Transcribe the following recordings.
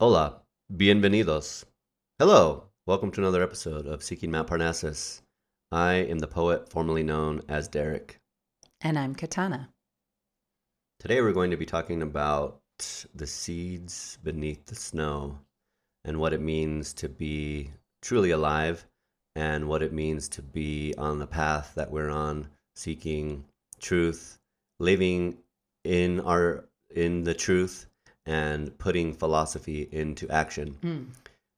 Hola, bienvenidos. Hello, welcome to another episode of Seeking Mount Parnassus. I am the poet formerly known as Derek. And I'm Katana. Today we're going to be talking about the seeds beneath the snow and what it means to be truly alive and what it means to be on the path that we're on, seeking truth, living in our in the truth and putting philosophy into action. Mm.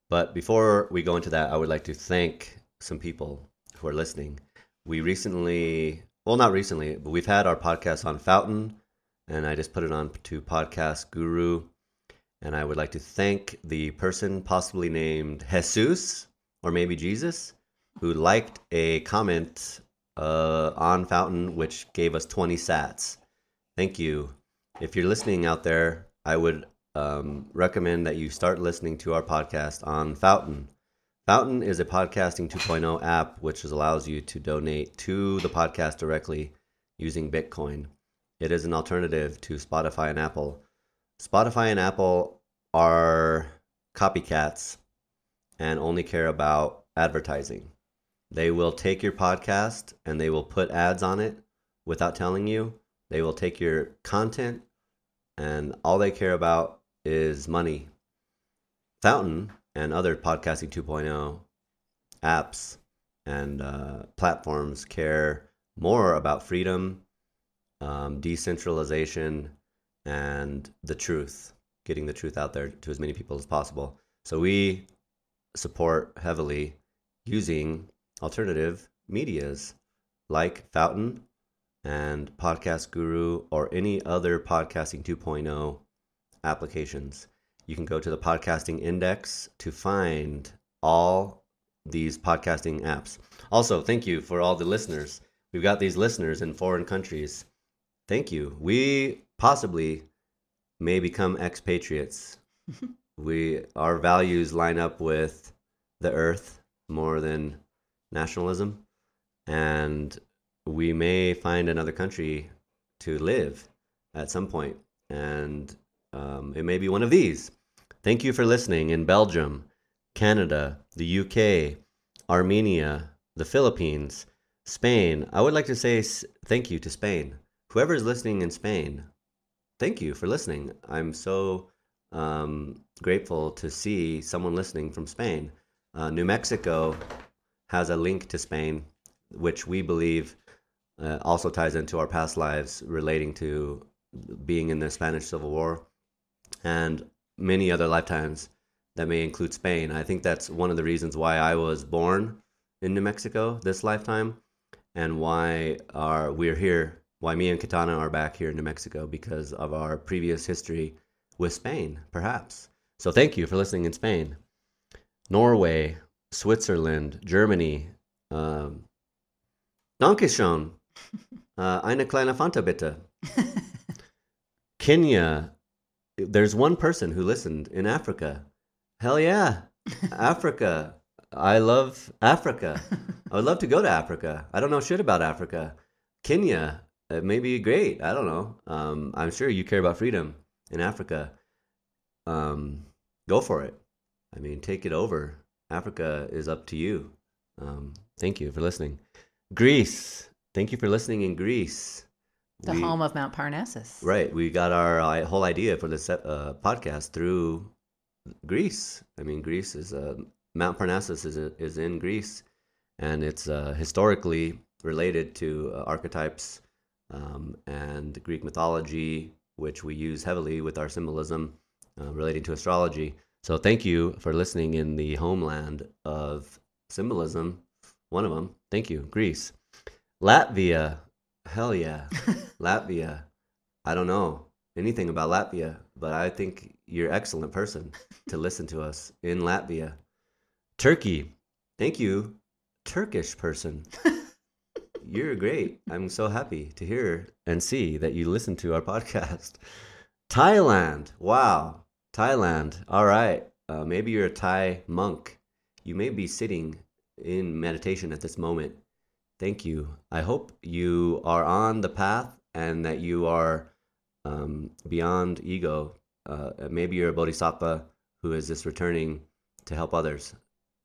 But before we go into that, I would like to thank some people who are listening. We recently, well, not recently, but we've had our podcast on Fountain, and I just put it on to Podcast Guru. And I would like to thank the person possibly named Jesus or maybe Jesus who liked a comment uh, on Fountain, which gave us 20 sats. Thank you. If you're listening out there, I would um, recommend that you start listening to our podcast on Fountain. Fountain is a podcasting 2.0 app which allows you to donate to the podcast directly using Bitcoin. It is an alternative to Spotify and Apple. Spotify and Apple are copycats and only care about advertising. They will take your podcast and they will put ads on it without telling you. They will take your content and all they care about is money. Fountain and other podcasting 2.0 apps and uh, platforms care more about freedom, um, decentralization, and the truth, getting the truth out there to as many people as possible. So we support heavily using alternative medias like Fountain and Podcast Guru or any other podcasting 2.0 applications. You can go to the podcasting index to find all these podcasting apps. Also, thank you for all the listeners. We've got these listeners in foreign countries. Thank you. We possibly may become expatriates. we our values line up with the earth more than nationalism and we may find another country to live at some point, and um, it may be one of these. Thank you for listening in Belgium, Canada, the UK, Armenia, the Philippines, Spain. I would like to say thank you to Spain. Whoever is listening in Spain, thank you for listening. I'm so um, grateful to see someone listening from Spain. Uh, New Mexico has a link to Spain, which we believe uh, also ties into our past lives relating to being in the Spanish Civil War and many other lifetimes that may include Spain. I think that's one of the reasons why I was born in New Mexico this lifetime and why our we're here, why me and Katana are back here in New Mexico because of our previous history with Spain, perhaps. So thank you for listening in Spain. Norway, Switzerland, Germany, um, Dankeschön. Uh, eine kleine Fanta bitte. Kenya. There's one person who listened in Africa. Hell yeah. Africa. I love Africa. I would love to go to Africa. I don't know shit about Africa. Kenya. It may be great. I don't know. Um, I'm sure you care about freedom in Africa. Um, go for it. I mean, take it over. Africa is up to you. Um, thank you for listening. Greece. Thank you for listening in Greece. The we, home of Mount Parnassus. Right. We got our uh, whole idea for this uh, podcast through Greece. I mean, Greece is uh, Mount Parnassus is is in Greece, and it's uh, historically related to uh, archetypes um, and Greek mythology, which we use heavily with our symbolism uh, relating to astrology. So, thank you for listening in the homeland of symbolism. One of them. Thank you, Greece. Latvia. Hell yeah. Latvia. I don't know anything about Latvia, but I think you're an excellent person to listen to us in Latvia. Turkey. Thank you, Turkish person. you're great. I'm so happy to hear and see that you listen to our podcast. Thailand. Wow. Thailand. All right. Uh, maybe you're a Thai monk. You may be sitting in meditation at this moment Thank you. I hope you are on the path and that you are um, beyond ego. Uh, maybe you're a bodhisattva who is just returning to help others.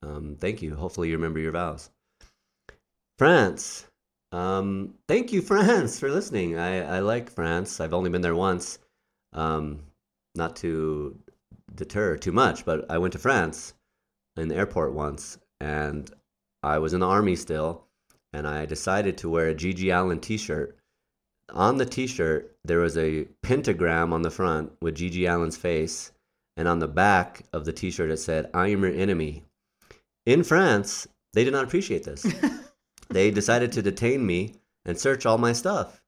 Um, thank you. Hopefully, you remember your vows. France. Um, thank you, France, for listening. I, I like France. I've only been there once. Um, not to deter too much, but I went to France in the airport once, and I was in the army still, and I decided to wear a GG Allin T-shirt. On the T-shirt, there was a pentagram on the front with GG Allin's face, and on the back of the T-shirt it said, "I am your enemy." In France, they did not appreciate this. they decided to detain me and search all my stuff.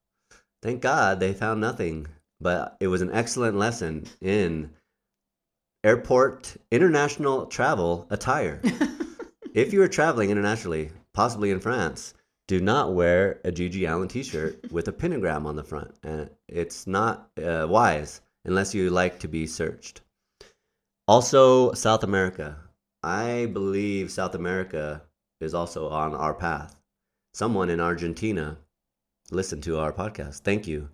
Thank God they found nothing, but it was an excellent lesson in airport international travel attire. if you are traveling internationally, possibly in France, do not wear a GG Allin t-shirt with a pentagram on the front. And it's not uh, wise unless you like to be searched. Also, South America. I believe South America is also on our path. Someone in Argentina listened to our podcast. Thank you.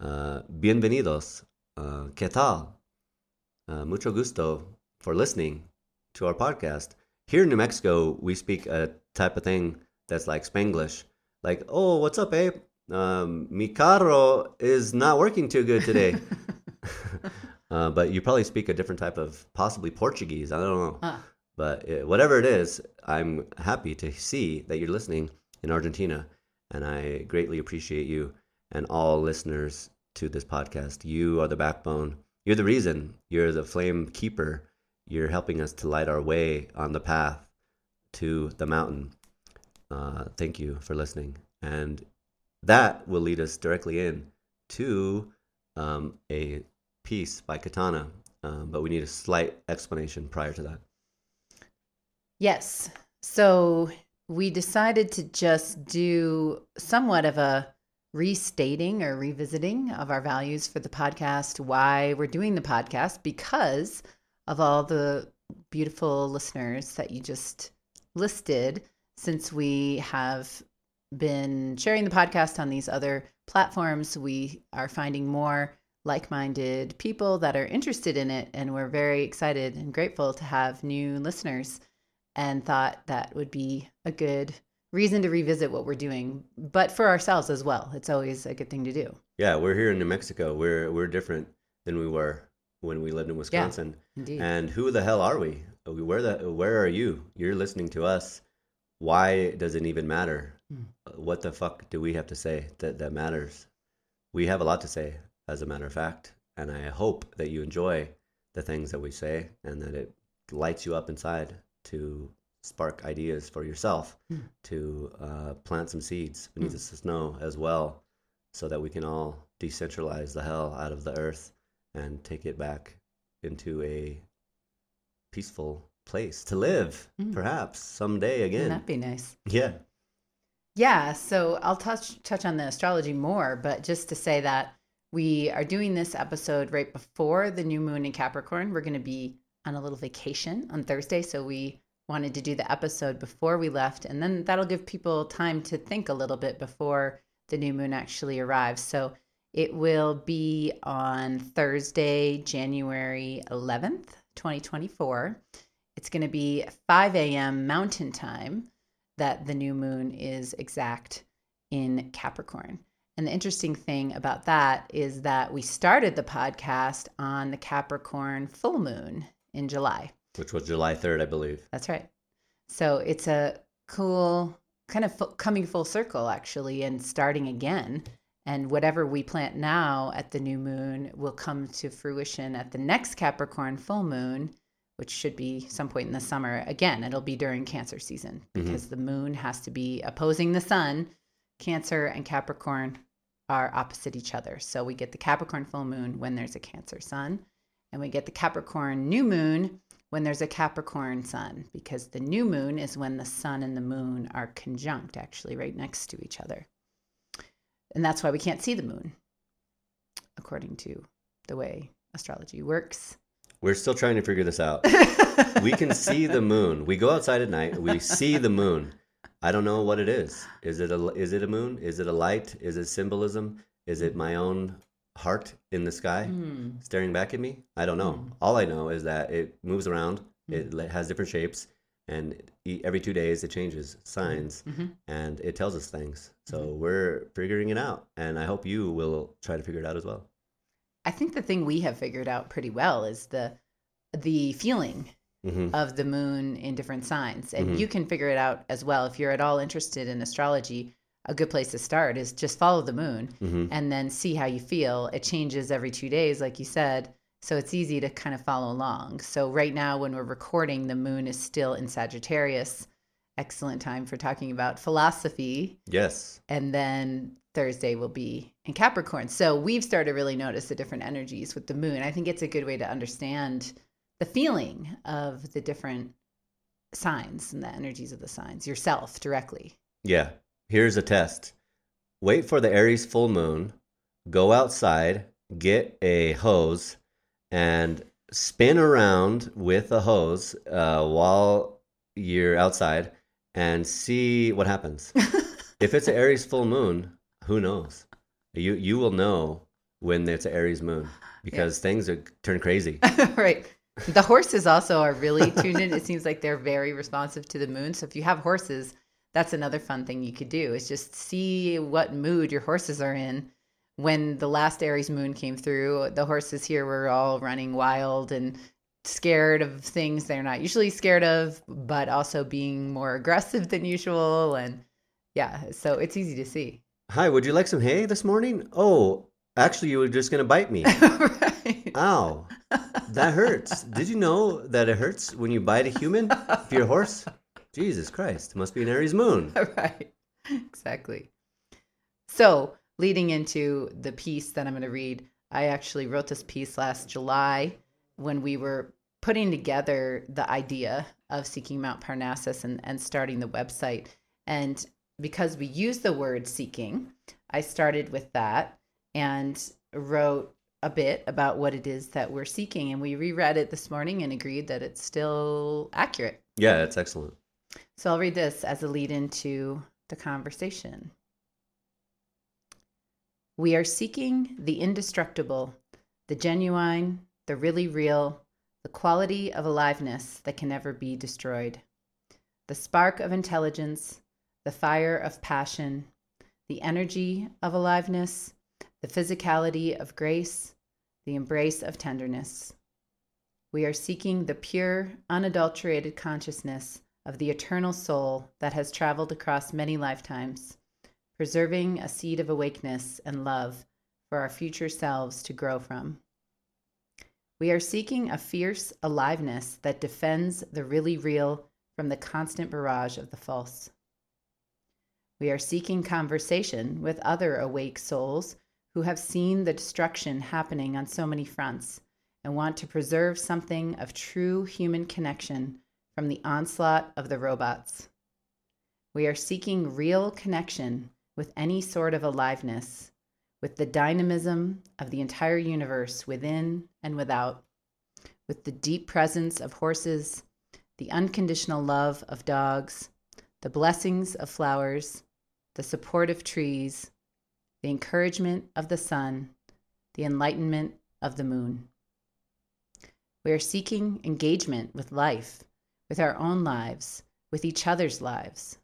Uh, bienvenidos. Uh, ¿Qué tal? Uh, mucho gusto for listening to our podcast. Here in New Mexico, we speak a type of thing that's like Spanglish. Like, oh, what's up, babe? Um, mi carro is not working too good today. uh, but you probably speak a different type of possibly Portuguese. I don't know. But it, whatever it is, I'm happy to see that you're listening in Argentina. And I greatly appreciate you and all listeners to this podcast. You are the backbone. You're the reason. You're the flame keeper. You're helping us to light our way on the path to the mountain. Uh, thank you for listening. And that will lead us directly in to um, a piece by Katana. Um, but we need a slight explanation prior to that. Yes. So we decided to just do somewhat of a restating or revisiting of our values for the podcast, why we're doing the podcast, because of all the beautiful listeners that you just listed, since we have been sharing the podcast on these other platforms, we are finding more like minded people that are interested in it. And we're very excited and grateful to have new listeners and thought that would be a good reason to revisit what we're doing, but for ourselves as well. It's always a good thing to do. Yeah, we're here in New Mexico. We're we're different than we were when we lived in Wisconsin. Indeed. And who the hell are we? Where the where are you? You're listening to us. Why does it even matter? Hmm. What the fuck do we have to say that that matters? We have a lot to say, as a matter of fact, and I hope that you enjoy the things that we say and that it lights you up inside to spark ideas for yourself Hmm. to uh, plant some seeds beneath Hmm. the snow as well so that we can all decentralize the hell out of the earth and take it back into a peaceful place to live, Mm. perhaps someday again. That'd be nice? Yeah. Yeah, so I'll touch touch on the astrology more, but just to say that we are doing this episode right before the new moon in Capricorn. We're going to be on a little vacation on Thursday, so we wanted to do the episode before we left, and then that'll give people time to think a little bit before the new moon actually arrives. So it will be on Thursday, January 11th, 2024. It's going to be 5 a.m. Mountain Time that the new moon is exact in Capricorn. And the interesting thing about that is that we started the podcast on the Capricorn full moon in July. Which was July 3rd, I believe. That's right. So it's a cool kind of fu- coming full circle, actually, and starting again. And whatever we plant now at the new moon will come to fruition at the next Capricorn full moon, which should be some point in the summer. Again, it'll be during Cancer season Mhm. because the moon has to be opposing the sun. Cancer and Capricorn are opposite each other. So we get the Capricorn full moon when there's a Cancer sun, and we get the Capricorn new moon when there's a Capricorn sun, because the new moon is when the sun and the moon are conjunct, actually, right next to each other. And that's why we can't see the moon, according to the way astrology works. We're still trying to figure this out. we can see the moon. We go outside at night. We see the moon. I don't know what it is. Is it a is it a moon? Is it a light? Is it symbolism? Is it my own heart in the sky Mm. staring back at me. I don't know. All I know is that it moves around. It has different shapes, and every two days it changes signs, Mhm. and it tells us things. So we're figuring it out, and I hope you will try to figure it out as well. I think the thing we have figured out pretty well is the the feeling hmm of the moon in different signs. And Mhm. you can figure it out as well. If you're at all interested in astrology, a good place to start is just follow the moon hmm and then see how you feel. It changes every two days, like you said. So it's easy to kind of follow along. So right now, when we're recording, the moon is still in Sagittarius. Excellent time for talking about philosophy. Yes. And then Thursday will be in Capricorn. So we've started to really notice the different energies with the moon. I think it's a good way to understand the feeling of the different signs and the energies of the signs yourself directly. Yeah. Here's a test. Wait for the Aries full moon. Go outside, get a hose, and spin around with a hose uh, while you're outside, and see what happens. if it's an Aries full moon, who knows? You you will know when it's an Aries moon because things are turn crazy. right. The horses also are really tuned in. It seems like they're very responsive to the moon. So if you have horses, that's another fun thing you could do is just see what mood your horses are in. When the last Aries moon came through, the horses here were all running wild and scared of things they're not usually scared of, but also being more aggressive than usual. And yeah, so it's easy to see. Hi, would you like some hay this morning? Oh, actually, you were just gonna bite me. right. Ow, that hurts. Did you know that it hurts when you bite a human? If you're a horse? Jesus Christ, must be an Aries moon. right. Exactly. So, leading into the piece that I'm going to read, I actually wrote this piece last July when we were putting together the idea of seeking Mount Parnassus and, and starting the website. And because we use the word seeking, I started with that and wrote a bit about what it is that we're seeking. And we reread it this morning and agreed that it's still accurate. Yeah, that's excellent. So I'll read this as a lead into the conversation. We are seeking the indestructible, the genuine, the really real, the quality of aliveness that can never be destroyed, the spark of intelligence, the fire of passion, the energy of aliveness, the physicality of grace, the embrace of tenderness. We are seeking the pure, unadulterated consciousness of the eternal soul that has traveled across many lifetimes, preserving a seed of awakeness and love for our future selves to grow from. We are seeking a fierce aliveness that defends the really real from the constant barrage of the false. We are seeking conversation with other awake souls who have seen the destruction happening on so many fronts and want to preserve something of true human connection from the onslaught of the robots. We are seeking real connection with any sort of aliveness, with the dynamism of the entire universe within and without, with the deep presence of horses, the unconditional love of dogs, the blessings of flowers, the support of trees, the encouragement of the sun, the enlightenment of the moon. We are seeking engagement with life, with our own lives, with each other's lives.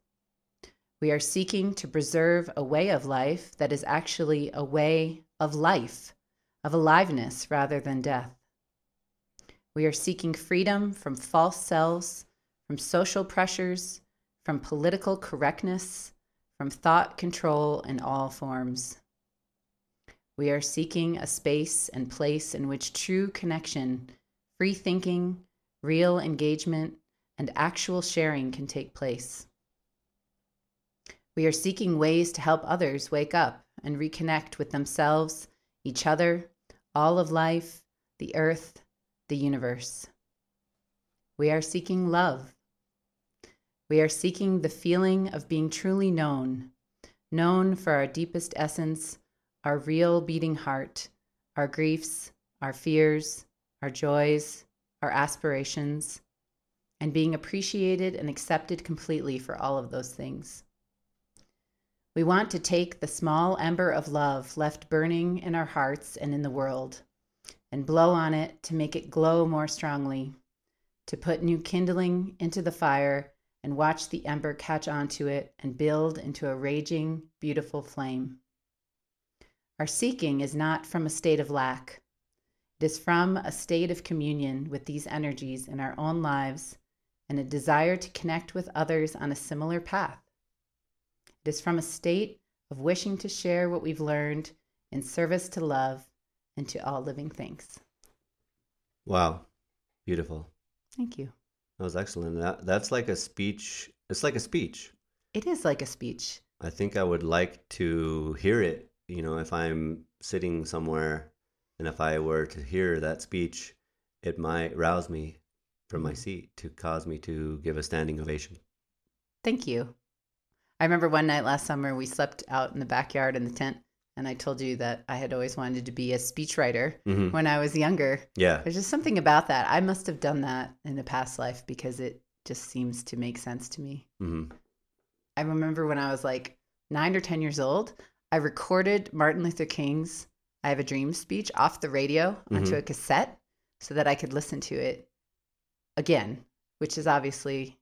We are seeking to preserve a way of life that is actually a way of life, of aliveness rather than death. We are seeking freedom from false selves, from social pressures, from political correctness, from thought control in all forms. We are seeking a space and place in which true connection, free thinking, real engagement, and actual sharing can take place. We are seeking ways to help others wake up and reconnect with themselves, each other, all of life, the earth, the universe. We are seeking love. We are seeking the feeling of being truly known, known for our deepest essence, our real beating heart, our griefs, our fears, our joys, our aspirations, and being appreciated and accepted completely for all of those things. We want to take the small ember of love left burning in our hearts and in the world and blow on it to make it glow more strongly, to put new kindling into the fire and watch the ember catch onto it and build into a raging, beautiful flame. Our seeking is not from a state of lack. It is from a state of communion with these energies in our own lives and a desire to connect with others on a similar path. It is from a state of wishing to share what we've learned in service to love and to all living things. Wow. Beautiful. Thank you. That was excellent. That, that's like a speech. It's like a speech. It is like a speech. I think I would like to hear it. You know, if I'm sitting somewhere and if I were to hear that speech, it might rouse me from my mm-hmm. seat to cause me to give a standing ovation. Thank you. I remember one night last summer we slept out in the backyard in the tent and I told you that I had always wanted to be a speechwriter hmm when I was younger. Yeah. There's just something about that. I must have done that in a past life because it just seems to make sense to me. hmm I remember when I was like nine or 10 years old, I recorded Martin Luther King's I Have a Dream speech off the radio onto Mhm. a cassette so that I could listen to it again, which is obviously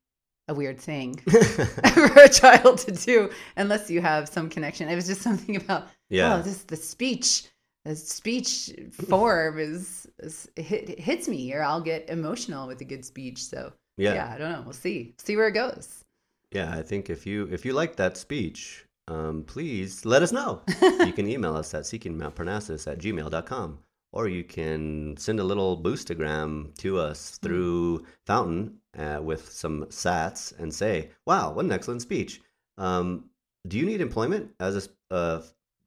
a weird thing for a child to do unless you have some connection. It was just something about, yeah. oh, this the speech. The speech form is, is hit, hits me, or I'll get emotional with a good speech. So yeah. yeah, I don't know. We'll see. See where it goes. Yeah, I think if you if you like that speech, um, please let us know. you can email us at seekingmountparnassus at gmail.com or you can send a little boostagram to us through Fountain uh, with some sats and say, "Wow, what an excellent speech!" Um, do you need employment as a uh,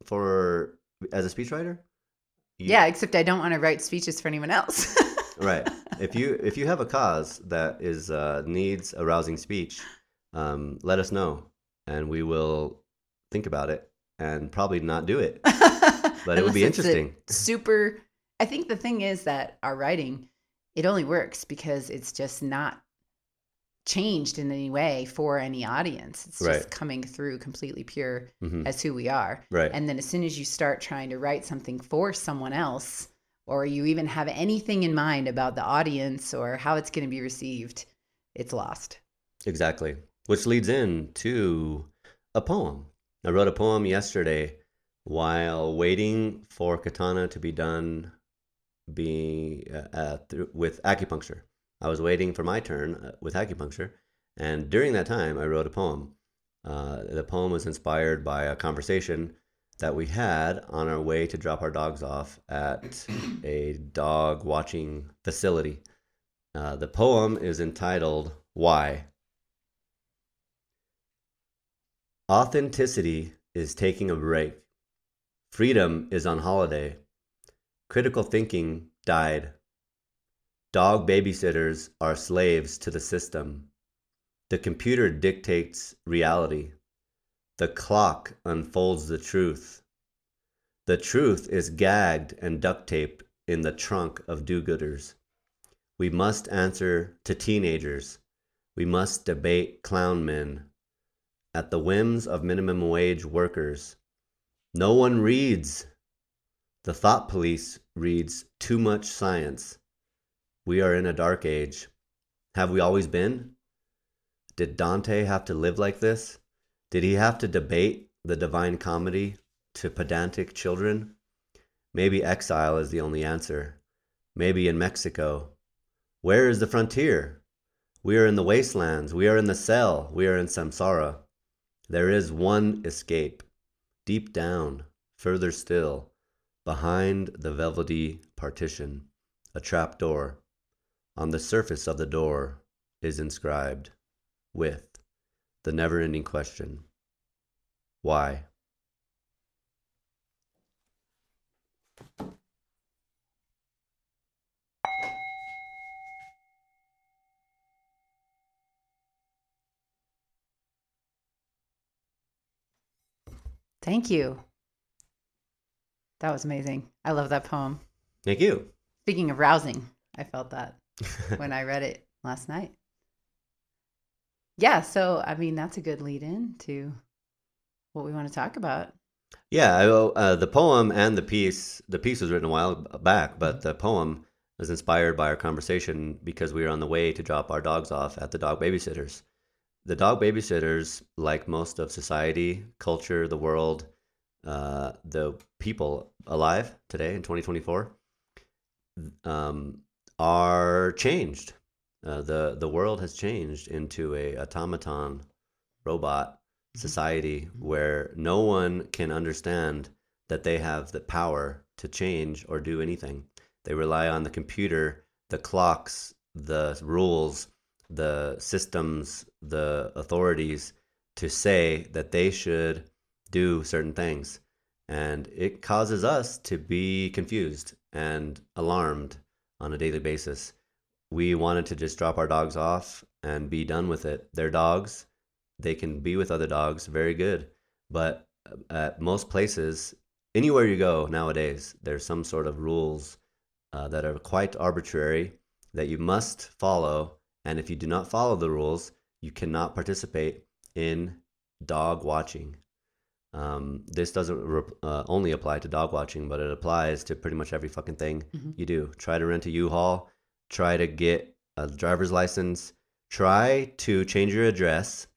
for as a speechwriter? You- Yeah, except I don't want to write speeches for anyone else. right if you if you have a cause that is uh, needs a rousing speech um, let us know and we will think about it and probably not do it but it would be interesting. super. I think the thing is that our writing, it only works because it's just not changed in any way for any audience. It's Right. just coming through completely pure Mhm. as who we are. right And then as soon as you start trying to write something for someone else, or you even have anything in mind about the audience or how it's going to be received, it's lost. exactly which leads in to a poem i wrote a poem yesterday while waiting for katana to be done being uh, uh, through, with acupuncture i was waiting for my turn uh, with acupuncture and during that time i wrote a poem uh, the poem was inspired by a conversation that we had on our way to drop our dogs off at a dog watching facility uh, the poem is entitled why Authenticity is taking a break. Freedom is on holiday. Critical thinking died. Dog babysitters are slaves to the system. The computer dictates reality. The clock unfolds the truth. The truth is gagged and duct taped in the trunk of do gooders. We must answer to teenagers. We must debate clown men at the whims of minimum wage workers. No one reads. The thought police reads too much science. We are in a dark age. Have we always been? Did Dante have to live like this? Did he have to debate the divine comedy to pedantic children? Maybe exile is the only answer. Maybe in Mexico. Where is the frontier? We are in the wastelands. We are in the cell. We are in samsara. There is one escape. Deep down, further still, behind the velvety partition, a trap door. On the surface of the door is inscribed with the never ending question Why? Thank you. That was amazing. I love that poem. Thank you. Speaking of rousing, I felt that when I read it last night. Yeah, so I mean that's a good lead in to what we want to talk about. Yeah, I, uh, the poem and the piece. The piece was written a while back, but the poem was inspired by our conversation because we were on the way to drop our dogs off at the dog babysitters. The dog babysitters, like most of society, culture, the world, uh, the people alive today in 2024, um, are changed. Uh, the the world has changed into a automaton robot society where no one can understand that they have the power to change or do anything. They rely on the computer, the clocks, the rules, the systems, the authorities to say that they should do certain things. And it causes us to be confused and alarmed on a daily basis. We wanted to just drop our dogs off and be done with it. They're dogs they can be with other dogs very good but uh, at most places anywhere you go nowadays there's some sort of rules uh, that are quite arbitrary that you must follow and if you do not follow the rules you cannot participate in dog watching um, this doesn't re- uh, only apply to dog watching but it applies to pretty much every fucking thing mm-hmm. you do try to rent a u-haul try to get a driver's license try to change your address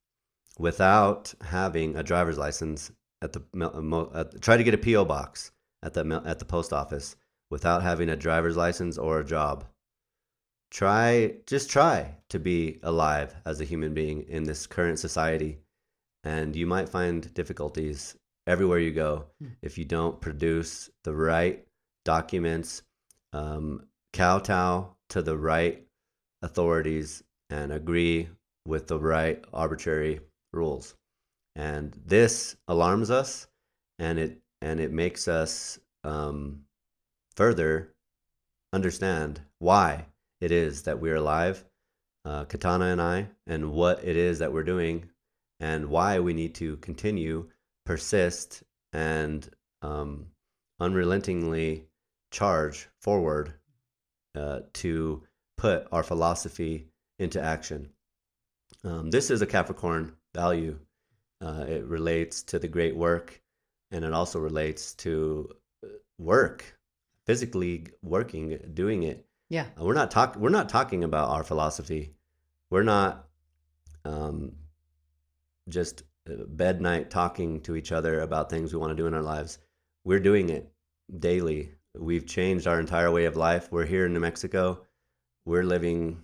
without having a driver's license at the at, try to get a PO box at the at the post office without having a driver's license or a job. Try just try to be alive as a human being in this current society and you might find difficulties everywhere you go hmm. if you don't produce the right documents um, kowtow to the right authorities and agree with the right arbitrary rules. And this alarms us and it and it makes us um, further understand why it is that we're alive, uh, Katana and I, and what it is that we're doing, and why we need to continue, persist, and um, unrelentingly charge forward uh, to put our philosophy into action. Um, this is a Capricorn value. Uh, it relates to the great work, and it also relates to uh, work, physically working, doing it. Yeah, uh, we're not talking. We're not talking about our philosophy. We're not um, just uh, bed night talking to each other about things we want to do in our lives. We're doing it daily. We've changed our entire way of life. We're here in New Mexico. We're living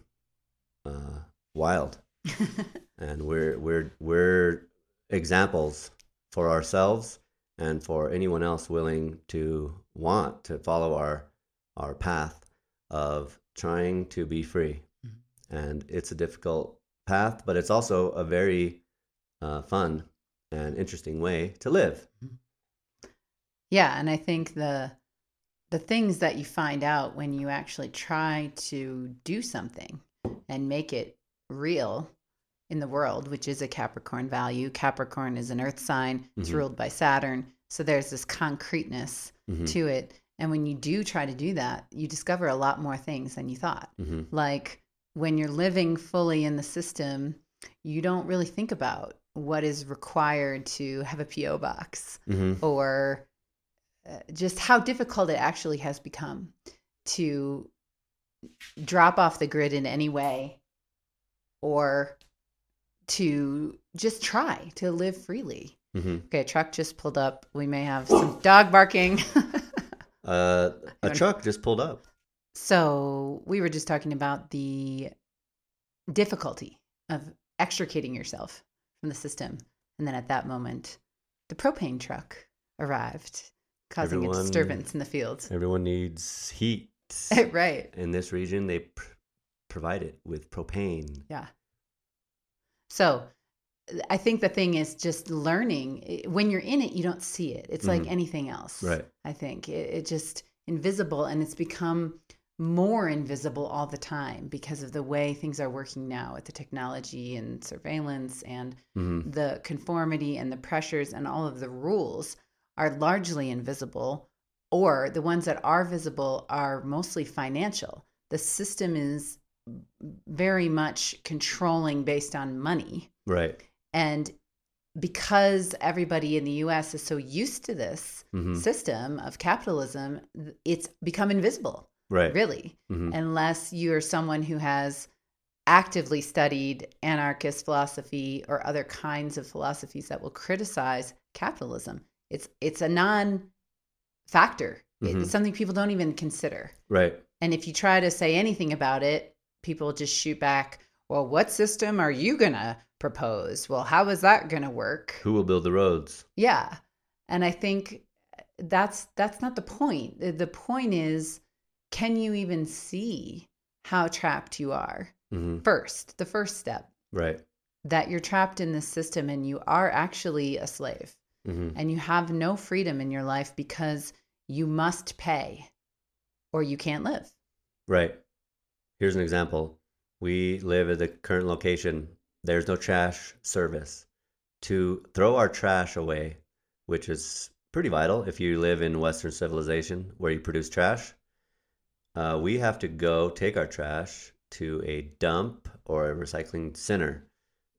uh, wild. and we're we're we're examples for ourselves and for anyone else willing to want to follow our our path of trying to be free mm-hmm. and it's a difficult path but it's also a very uh, fun and interesting way to live mm-hmm. yeah and i think the the things that you find out when you actually try to do something and make it real in the world, which is a Capricorn value. Capricorn is an earth sign, it's mm-hmm. ruled by Saturn. So there's this concreteness mm-hmm. to it. And when you do try to do that, you discover a lot more things than you thought. Mm-hmm. Like when you're living fully in the system, you don't really think about what is required to have a PO box mm-hmm. or uh, just how difficult it actually has become to drop off the grid in any way or to just try to live freely. Mm-hmm. Okay, a truck just pulled up. We may have some dog barking. uh, a truck just pulled up. So we were just talking about the difficulty of extricating yourself from the system. And then at that moment, the propane truck arrived, causing everyone, a disturbance in the fields. Everyone needs heat. right. In this region, they pr- provide it with propane. Yeah. So I think the thing is just learning. When you're in it, you don't see it. It's mm-hmm. like anything else. Right. I think it, it, just invisible and it's become more invisible all the time because of the way things are working now with the technology and surveillance and mm-hmm. the conformity and the pressures and all of the rules are largely invisible or the ones that are visible are mostly financial. The system is very much controlling based on money. Right. And because everybody in the US is so used to this hmm system of capitalism, it's become invisible, Right. really, hmm unless you're someone who has actively studied anarchist philosophy or other kinds of philosophies that will criticize capitalism. It's it's a non-factor. Mhm. It's something people don't even consider. Right. And if you try to say anything about it, people just shoot back, well, what system are you going to propose? Well, how is that going to work? Who will build the roads? Yeah. And I think that's that's not the point. The point is can you even see how trapped you are? hmm First, the first step Right. that you're trapped in this system and you are actually a slave hmm and you have no freedom in your life because you must pay or you can't live. Right. Here's an example. We live at the current location. There's no trash service. To throw our trash away, which is pretty vital if you live in Western civilization where you produce trash, uh, we have to go take our trash to a dump or a recycling center.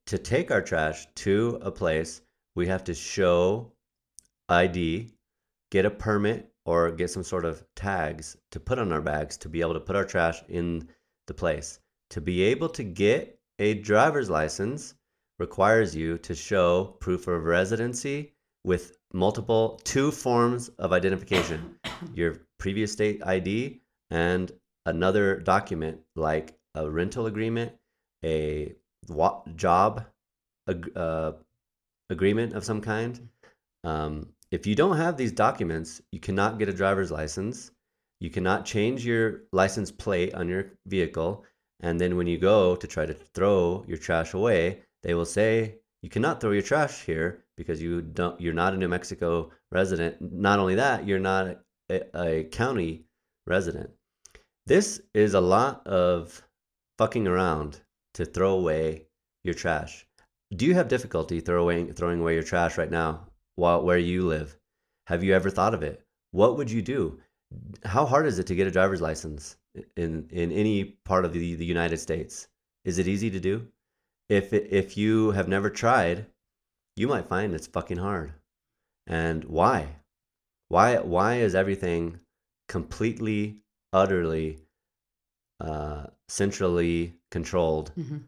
To take our trash to a place, we have to show ID, get a permit, or get some sort of tags to put on our bags to be able to put our trash in the place. To be able to get a driver's license requires you to show proof of residency with multiple two forms of identification your previous state ID and another document like a rental agreement, a job ag- uh, agreement of some kind. Um, if you don't have these documents, you cannot get a driver's license. You cannot change your license plate on your vehicle. And then when you go to try to throw your trash away, they will say you cannot throw your trash here because you don't. You're not a New Mexico resident. Not only that, you're not a, a county resident. This is a lot of fucking around to throw away your trash. Do you have difficulty throwing throwing away your trash right now while where you live? Have you ever thought of it? What would you do? How hard is it to get a driver's license in in any part of the, the United States? Is it easy to do? If it, if you have never tried, you might find it's fucking hard. And why? Why why is everything completely utterly uh, centrally controlled Mhm.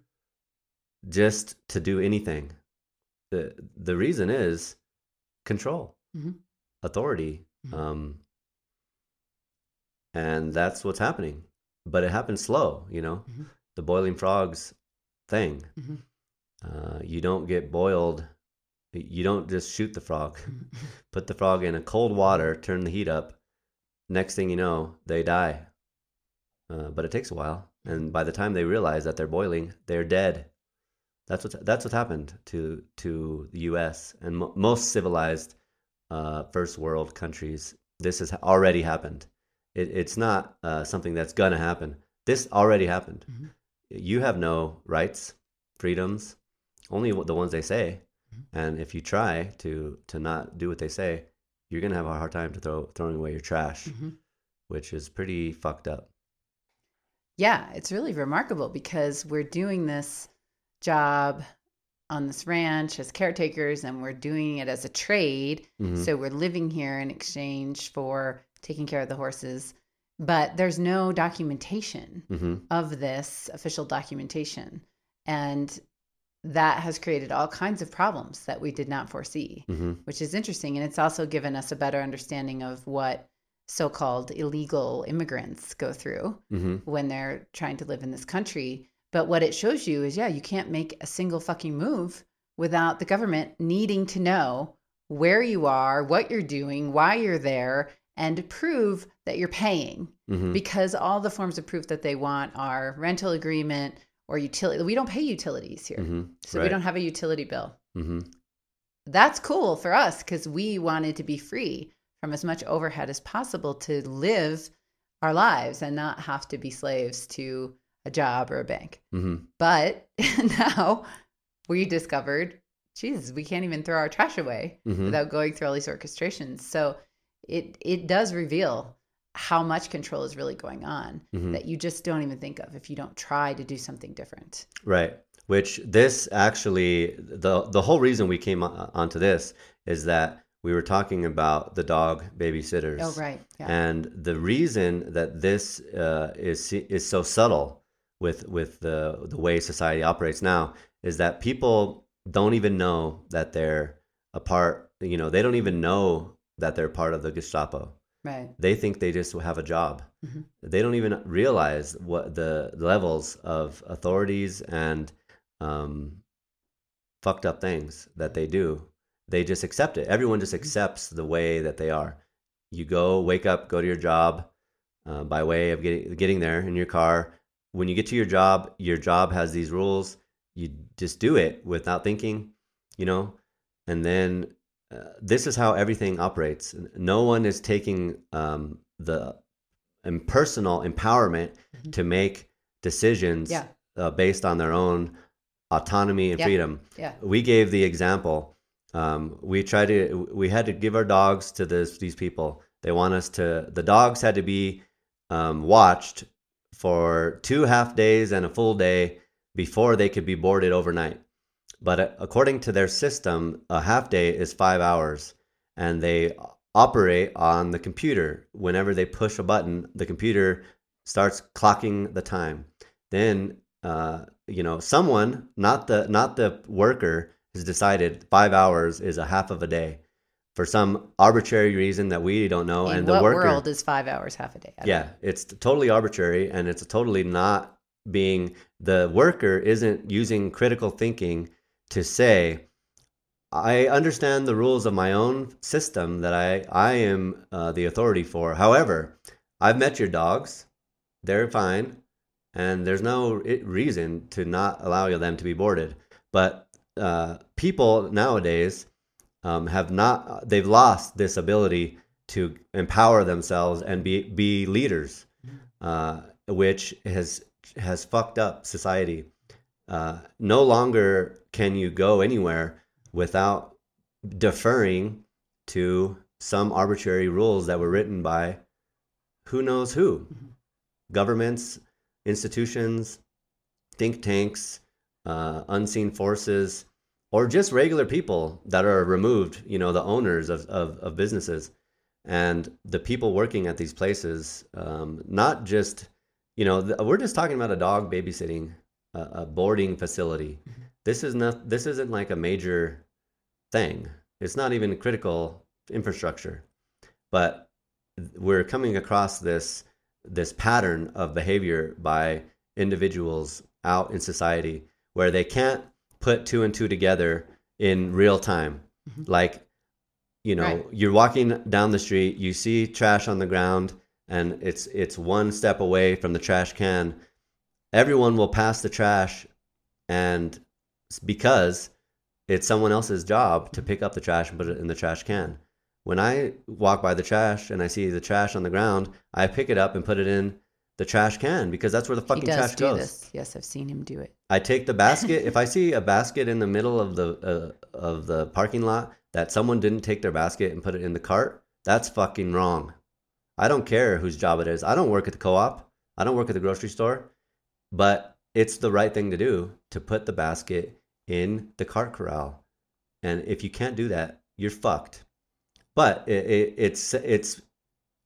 just to do anything. The the reason is control, Mhm. authority. Mhm. Um, and that's what's happening. But it happens slow, you know. Mhm. The boiling frogs thing. Mhm. Uh, you don't get boiled. You don't just shoot the frog. Mhm. Put the frog in a cold water, turn the heat up. Next thing you know, they die. Uh, but it takes a while, and by the time they realize that they're boiling, they're dead. That's what that's what happened to to the U.S. and mo- most civilized uh, first world countries. This has already happened. It, it's not uh, something that's gonna happen. This already happened. Mhm. You have no rights, freedoms, only the ones they say. Mhm. And if you try to to not do what they say, you're gonna have a hard time to throw throwing away your trash, Mhm. which is pretty fucked up. Yeah, it's really remarkable because we're doing this job on this ranch as caretakers and we're doing it as a trade. Mhm. So we're living here in exchange for taking care of the horses. But there's no documentation hmm of this official documentation. And that has created all kinds of problems that we did not foresee, hmm which is interesting. And it's also given us a better understanding of what so called illegal immigrants go through hmm when they're trying to live in this country. But what it shows you is, yeah, you can't make a single fucking move without the government needing to know where you are, what you're doing, why you're there, and prove that you're paying. hmm Because all the forms of proof that they want are rental agreement or utility. We don't pay utilities here. hmm So we don't have a utility bill. hmm That's cool for us because we wanted to be free from as much overhead as possible to live our lives and not have to be slaves to a job or a bank. hmm But now we discovered, Jesus, we can't even throw our trash away hmm without going through all these orchestrations. So it it does reveal how much control is really going on hmm that you just don't even think of if you don't try to do something different. Right. which this actually the the whole reason we came on, onto this is that we were talking about the dog babysitters. Oh, right. Yeah. And the reason that this uh, is is so subtle with with the the way society operates now is that people don't even know that they're a part. You know, they don't even know that they're part of the Gestapo. Right. They think they just have a job. Mhm. They don't even realize what the levels of authorities and um, fucked up things that they do. They just accept it. Everyone just accepts the way that they are. You go, wake up, go to your job uh, by way of getting getting there in your car. When you get to your job, your job has these rules. You just do it without thinking, you know, and then this is how everything operates. No one is taking um, the impersonal empowerment Mhm. to make decisions Yeah. uh, based on their own autonomy and Yeah. freedom. Yeah. We gave the example. Um, we tried to. We had to give our dogs to this these people. They want us to. The dogs had to be um, watched for two half days and a full day before they could be boarded overnight. But uh, according to their system, a half day is five hours, and they operate on the computer. Whenever they push a button, the computer starts clocking the time. Then, uh, you know, someone, not the not the worker, has decided five hours is a half of a day for some arbitrary reason that we don't know. In and the worker, world is five hours half a day? I yeah, it's totally arbitrary and it's totally not being the worker isn't using critical thinking to say I understand the rules of my own system that I I am uh, the authority for. However, I've met your dogs; they're fine, and there's no reason to not allow them to be boarded. But uh, people nowadays um, have not; they've lost this ability to empower themselves and be be leaders, uh, which has has fucked up society. Uh, no longer can you go anywhere without deferring to some arbitrary rules that were written by who knows who Mhm. governments, institutions, think tanks, uh, unseen forces, or just regular people that are removed, you know, the owners of, of, of businesses and the people working at these places, um, not just, you know, th- we're just talking about a dog babysitting, a, a boarding facility. This is not, this isn't like a major thing. It's not even critical infrastructure, but we're coming across this this pattern of behavior by individuals out in society where they can't put two and two together in real time. Mhm. Like, you know, Right. you're walking down the street, you see trash on the ground, and it's it's one step away from the trash can. Everyone will pass the trash, and because it's someone else's job to pick up the trash and put it in the trash can. When I walk by the trash and I see the trash on the ground, I pick it up and put it in the trash can because that's where the He fucking does trash do goes. this. Yes, I've seen him do it. I take the basket. if I see a basket in the middle of the uh, of the parking lot that someone didn't take their basket and put it in the cart, that's fucking wrong. I don't care whose job it is. I don't work at the co-op. I don't work at the grocery store, but it's the right thing to do to put the basket in the cart corral. And if you can't do that, you're fucked. But it, it, it's it's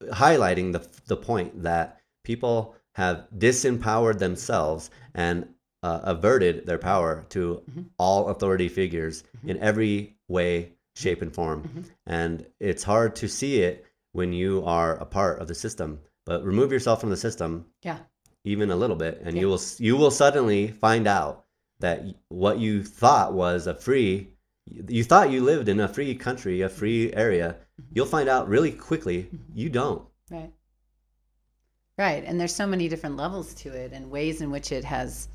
highlighting the the point that people have disempowered themselves and uh, averted their power to Mhm. all authority figures Mhm. in every way, shape, and form. Mhm. And it's hard to see it when you are a part of the system. But remove yourself from the system, Yeah. Even a little bit, and Yeah. you will you will suddenly find out that what you thought was a free you thought you lived in a free country, a free area. Mm-hmm. You'll find out really quickly you don't. Right. Right. And there's so many different levels to it and ways in which it has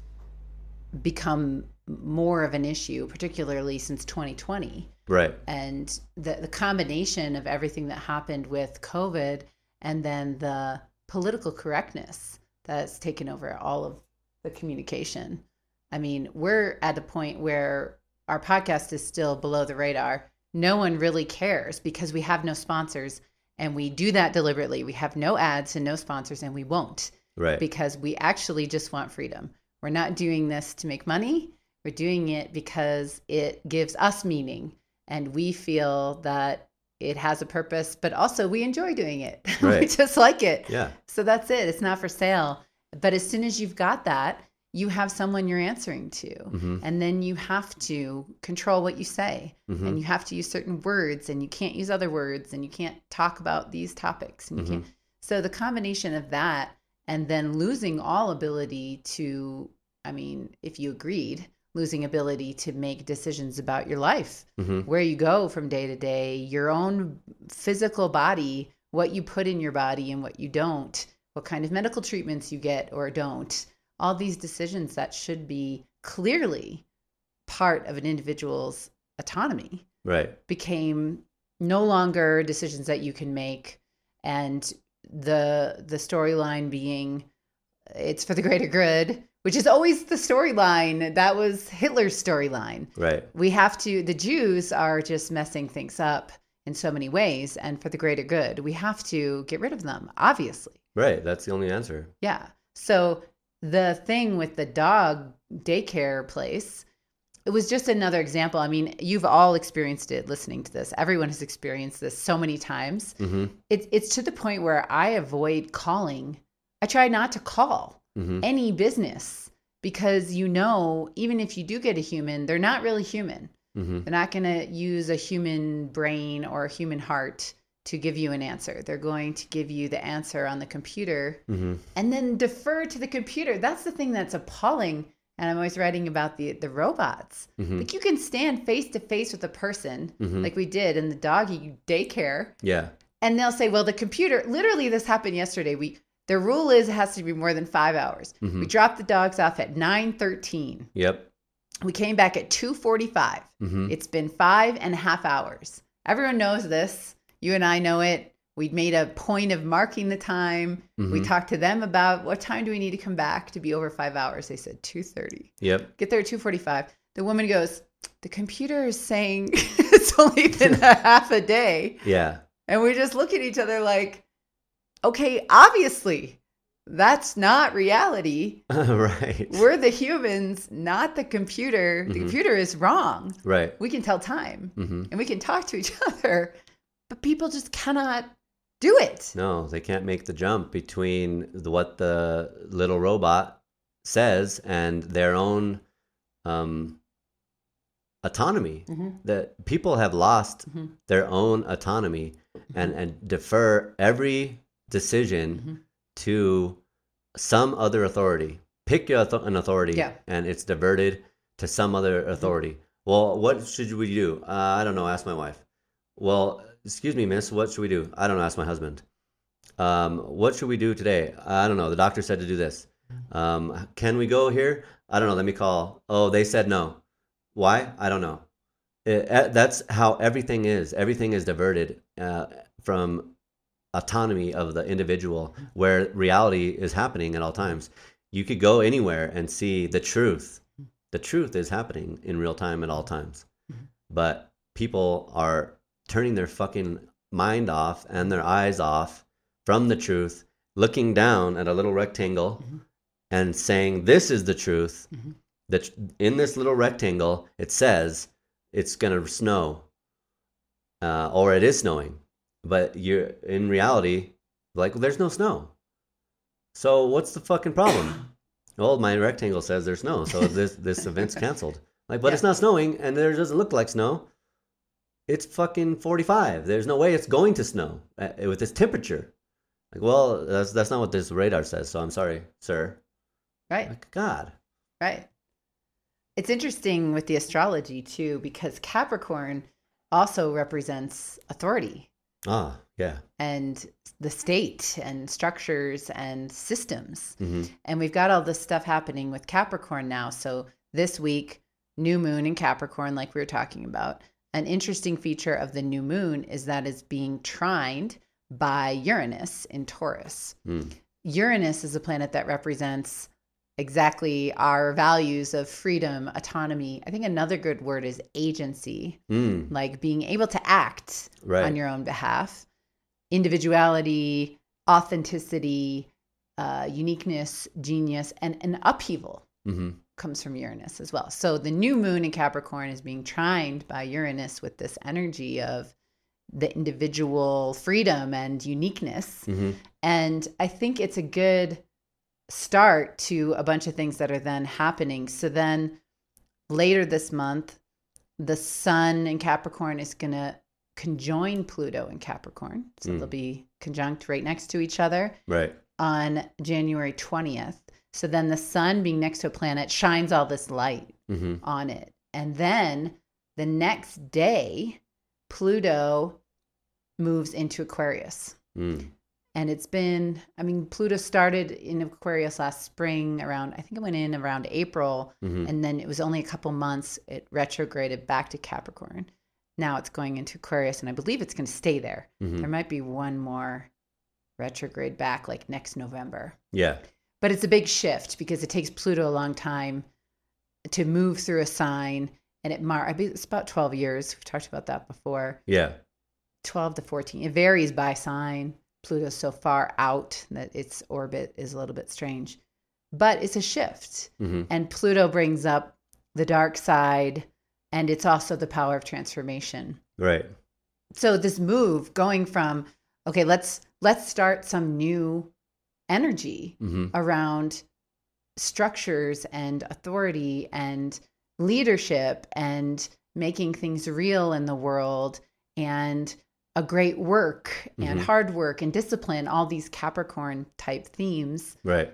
become more of an issue, particularly since 2020. Right. And the, the combination of everything that happened with COVID and then the political correctness that's taken over all of the communication. I mean, we're at the point where our podcast is still below the radar. No one really cares because we have no sponsors and we do that deliberately. We have no ads and no sponsors and we won't Right. because we actually just want freedom. We're not doing this to make money. We're doing it because it gives us meaning and we feel that it has a purpose, but also we enjoy doing it. we just like it. Yeah. So that's it. It's not for sale. But as soon as you've got that, you have someone you're answering to. hmm And then you have to control what you say. hmm And you have to use certain words and you can't use other words and you can't talk about these topics. And you can't. So the combination of that and then losing all ability to, I mean, if you agreed, losing ability to make decisions about your life, hmm where you go from day to day, your own physical body, what you put in your body and what you don't, what kind of medical treatments you get or don't, all these decisions that should be clearly part of an individual's autonomy Right. became no longer decisions that you can make. And the the storyline being it's for the greater good which is always the storyline. That was hitler's storyline. Right. we have to the jews are just messing things up in so many ways and for the greater good we have to get rid of them obviously. Right. That's the only answer. yeah. So the thing with the dog daycare place it was just another example. I mean you've all experienced it listening to this. Everyone has experienced this so many times. Hmm it's it's to the point where i avoid calling. I try not to call hmm any business because you know even if you do get a human they're not really human. Hmm they're not going to use a human brain or a human heart to give you an answer. They're going to give you the answer on the computer hmm and then defer to the computer. That's the thing that's appalling and i'm always writing about the the robots. Hmm like you can stand face to face with a person hmm like we did in the doggy daycare Yeah. and they'll say well the computer literally this happened yesterday. We the rule is it has to be more than five hours. Hmm we dropped the dogs off at 9.13 Yep. we came back at 2.45 hmm it's been five and a half hours. Everyone knows this. You and i know it. We made a point of marking the time. We Mhm. talked to them about what time do we need to come back to be over five hours. They said 2.30 Yep. get there at 2.45 the woman goes the computer is saying it's only been a half a day. Yeah. and we just look at each other like, okay, obviously, that's not reality. right. We're the humans, not the computer. The Mhm. computer is wrong. right. We can tell time hmm and we can talk to each other, but people just cannot do it. No, they can't make the jump between the, what the little robot says and their own um, autonomy. Mhm. That people have lost Mhm. their own autonomy and, and defer every decision Mhm. to some other authority. Pick an authority, Yeah. and it's diverted to some other authority. Well, what should we do? Uh, I don't know. Ask my wife. Well, excuse me, miss. What should we do? I don't know. Ask my husband. Um, what should we do today? I don't know. The doctor said to do this. Um, can we go here? I don't know. Let me call. Oh, they said no. Why? I don't know. It- uh, that's how everything is. Everything is diverted uh, from autonomy of the individual, where reality is happening at all times. You could go anywhere and see the truth. The truth is happening in real time at all times. Mhm. But people are turning their fucking mind off and their eyes off from the truth, looking down at a little rectangle Mhm. and saying, This is the truth. Mhm. That in this little rectangle, it says it's going to snow uh, or it is snowing. But you're in reality, like, there's no snow. So what's the fucking problem? well, my rectangle says there's snow, so this this event's canceled. Like, but Yeah. it's not snowing, and there doesn't look like snow. It's fucking 45. There's no way it's going to snow uh, with this temperature. Like, well, that's that's not what this radar says. So I'm sorry, sir. Right, Like, God. right. It's interesting with the astrology too, because Capricorn also represents authority. Ah, yeah. and the state and structures and systems. hmm And we've got all this stuff happening with Capricorn now. So this week, new moon in Capricorn, like we were talking about. An interesting feature of the new moon is that it's being trined by Uranus in Taurus. Mm. Uranus is a planet that represents exactly our values of freedom, autonomy. I think another good word is agency, Mm. like being able to act Right. on your own behalf. Individuality, authenticity, uh, uniqueness, genius, and an upheaval. hmm comes from Uranus as well. So the new moon in Capricorn is being trined by Uranus with this energy of the individual freedom and uniqueness. hmm And I think it's a good start to a bunch of things that are then happening. So then later this month, the sun in Capricorn is going to conjoin Pluto in Capricorn. So Mm. they'll be conjunct right next to each other Right. on January 20th. So then the sun being next to a planet shines all this light hmm on it. And then the next day, Pluto moves into Aquarius. Mm. And it's been, I mean, Pluto started in Aquarius last spring around, I think it went in around April. hmm And then it was only a couple months, it retrograded back to Capricorn. Now it's going into Aquarius, and I believe it's going to stay there. hmm There might be one more retrograde back like next November. Yeah. But it's a big shift because it takes Pluto a long time to move through a sign. And it mar- I it's about 12 years. We've talked about that before. Yeah. 12 to 14. It varies by sign. Pluto's so far out that its orbit is a little bit strange. But it's a shift. hmm And Pluto brings up the dark side and it's also the power of transformation. Right. So this move going from okay, let's let's start some new energy hmm around structures and authority and leadership and making things real in the world and a great work and Mhm. hard work and discipline, all these Capricorn type themes. Right.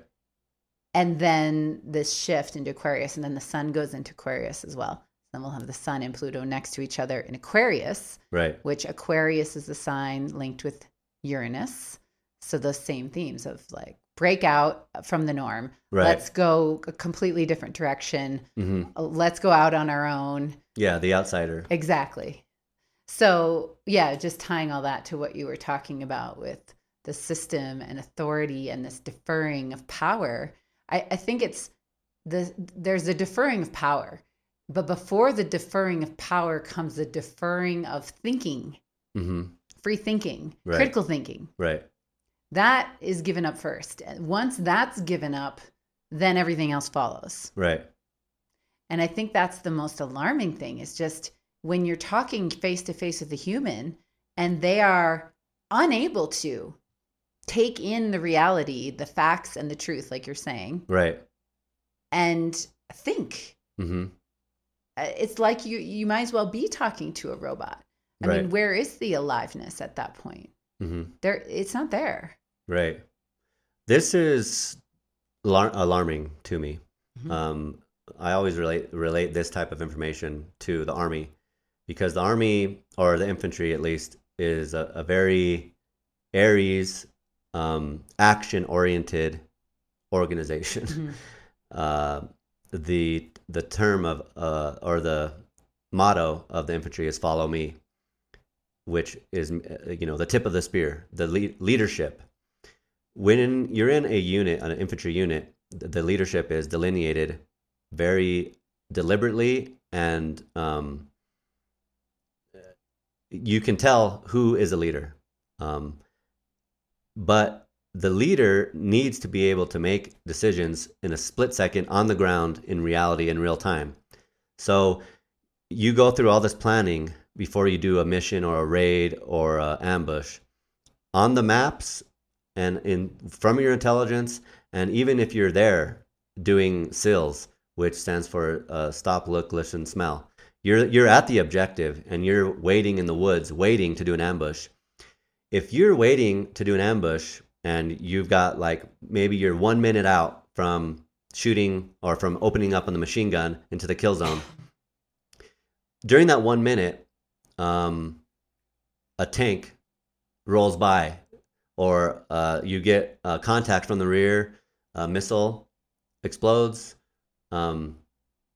And then this shift into Aquarius, and then the sun goes into Aquarius as well. Then we'll have the sun and Pluto next to each other in Aquarius, Right. which Aquarius is the sign linked with Uranus. So those same themes of like break out from the norm. Right. Let's go a completely different direction. hmm Let's go out on our own. Yeah. The outsider. Exactly. So, yeah, just tying all that to what you were talking about with the system and authority and this deferring of power. I, I think it's the there's a deferring of power, but before the deferring of power comes the deferring of thinking, hmm free thinking, Right. critical thinking. Right. That is given up first. Once that's given up, then everything else follows. Right. And I think that's the most alarming thing is just when you're talking face to face with a human and they are unable to take in the reality, the facts and the truth, like you're saying, Right. and think. hmm Uh, It's like you you might as well be talking to a robot. I Right. mean, where is the aliveness at that point? hmm There it's not there. Right. This is alar- alarming to me. Mhm. Um, I always relate relate this type of information to the army because the army or the infantry, at least, is a, a very Aries, um, action oriented organization. Mhm. uh, the the term of uh, or the motto of the infantry is "Follow me," which is uh, you know the tip of the spear, the le- leadership. When you're in a unit, an infantry unit, the leadership is delineated very deliberately, and um, you can tell who is a leader. Um, but the leader needs to be able to make decisions in a split second on the ground in reality in real time. So you go through all this planning before you do a mission or a raid or a ambush on the maps and in from your intelligence and even if you're there doing SLLS which stands for uh, stop look listen smell you're you're at the objective and you're waiting in the woods waiting to do an ambush. If you're waiting to do an ambush and you've got like maybe you're one minute out from shooting or from opening up on the machine gun into the kill zone during that one minute um, a tank rolls by or uh, you get uh, contact from the rear a missile explodes um,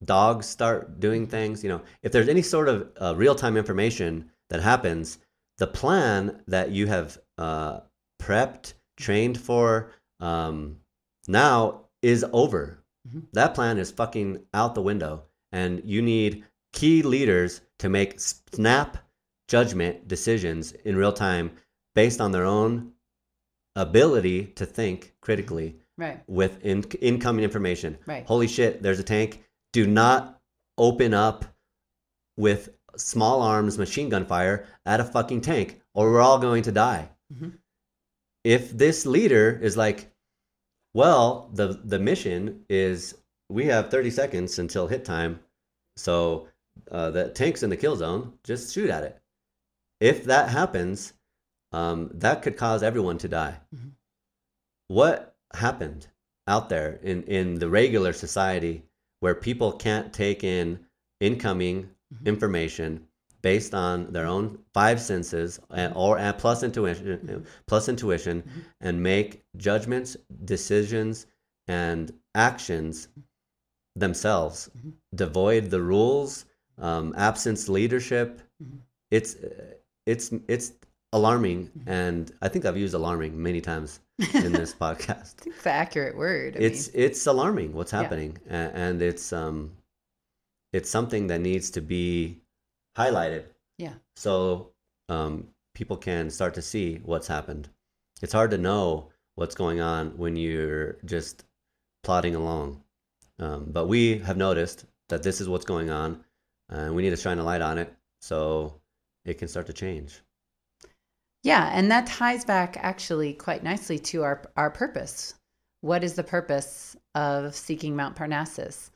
dogs start doing things you know if there's any sort of uh, real-time information that happens the plan that you have uh, prepped trained for um, now is over Mhm. that plan is fucking out the window and you need key leaders to make snap judgment decisions in real time based on their own ability to think critically Right. with in- incoming information. Right. Holy shit, there's a tank. Do not open up with small arms machine gun fire at a fucking tank or we're all going to die. Mhm. If this leader is like, well, the the mission is we have 30 seconds until hit time. So uh, the tank's in the kill zone, just shoot at it. If that happens, um, that could cause everyone to die. Mhm. What happened out there in, in the regular society where people can't take in incoming Mhm. information based on their own five senses and, or and plus intuition Mhm. plus intuition Mhm. and make judgments decisions and actions themselves Mhm. devoid the rules um, absence leadership Mhm. it's it's it's alarming and i think i've used alarming many times in this podcast. It's the accurate word. I it's mean, it's alarming what's happening a- and it's um it's something that needs to be highlighted. Yeah. so um people can start to see what's happened. It's hard to know what's going on when you're just plodding along. Um, but we have noticed that this is what's going on and we need to shine a light on it so it can start to change Yeah, and that ties back actually quite nicely to our our purpose. What is the purpose of seeking Mount Parnassus?